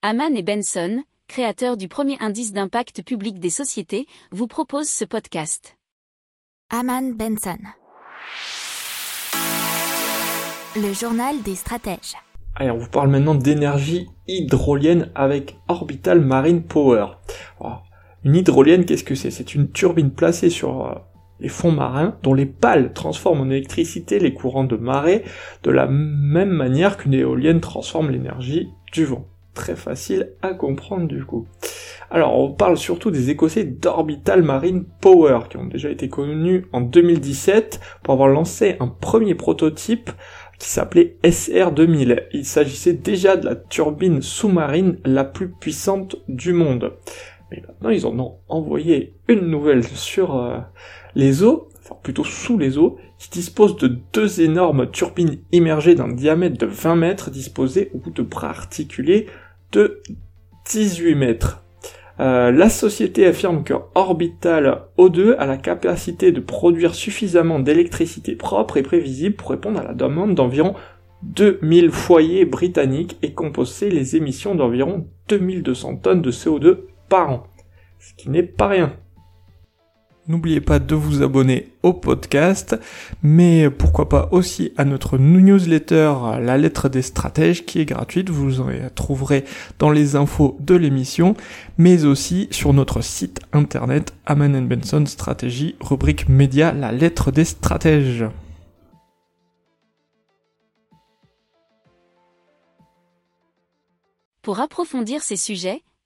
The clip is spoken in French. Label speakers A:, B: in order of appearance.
A: Haman et Benson, créateurs du premier indice d'impact public des sociétés, vous proposent ce podcast.
B: Haman Benson. Le journal des stratèges.
C: Allez, on vous parle maintenant d'énergie hydrolienne avec Orbital Marine Power. Alors, une hydrolienne, qu'est-ce que c'est? C'est une turbine placée sur euh, les fonds marins dont les pales transforment en électricité les courants de marée de la même manière qu'une éolienne transforme l'énergie du vent. Très facile à comprendre du coup. Alors on parle surtout des Écossais d'Orbital Marine Power qui ont déjà été connus en 2017 pour avoir lancé un premier prototype qui s'appelait SR2000. Il s'agissait déjà de la turbine sous-marine la plus puissante du monde. Mais maintenant, ils en ont envoyé une nouvelle sur euh, les eaux, enfin plutôt sous les eaux, qui dispose de deux énormes turbines immergées d'un diamètre de 20 mètres disposées au bout de bras articulés de 18 mètres. Euh, la société affirme que Orbital O2 a la capacité de produire suffisamment d'électricité propre et prévisible pour répondre à la demande d'environ 2000 foyers britanniques et composer les émissions d'environ 2200 tonnes de CO2 par an. Ce qui n'est pas rien. N'oubliez pas de vous abonner au podcast, mais pourquoi pas aussi à notre newsletter La lettre des stratèges qui est gratuite, vous en trouverez dans les infos de l'émission, mais aussi sur notre site internet Aman Benson Stratégie, rubrique média La lettre des stratèges.
A: Pour approfondir ces sujets,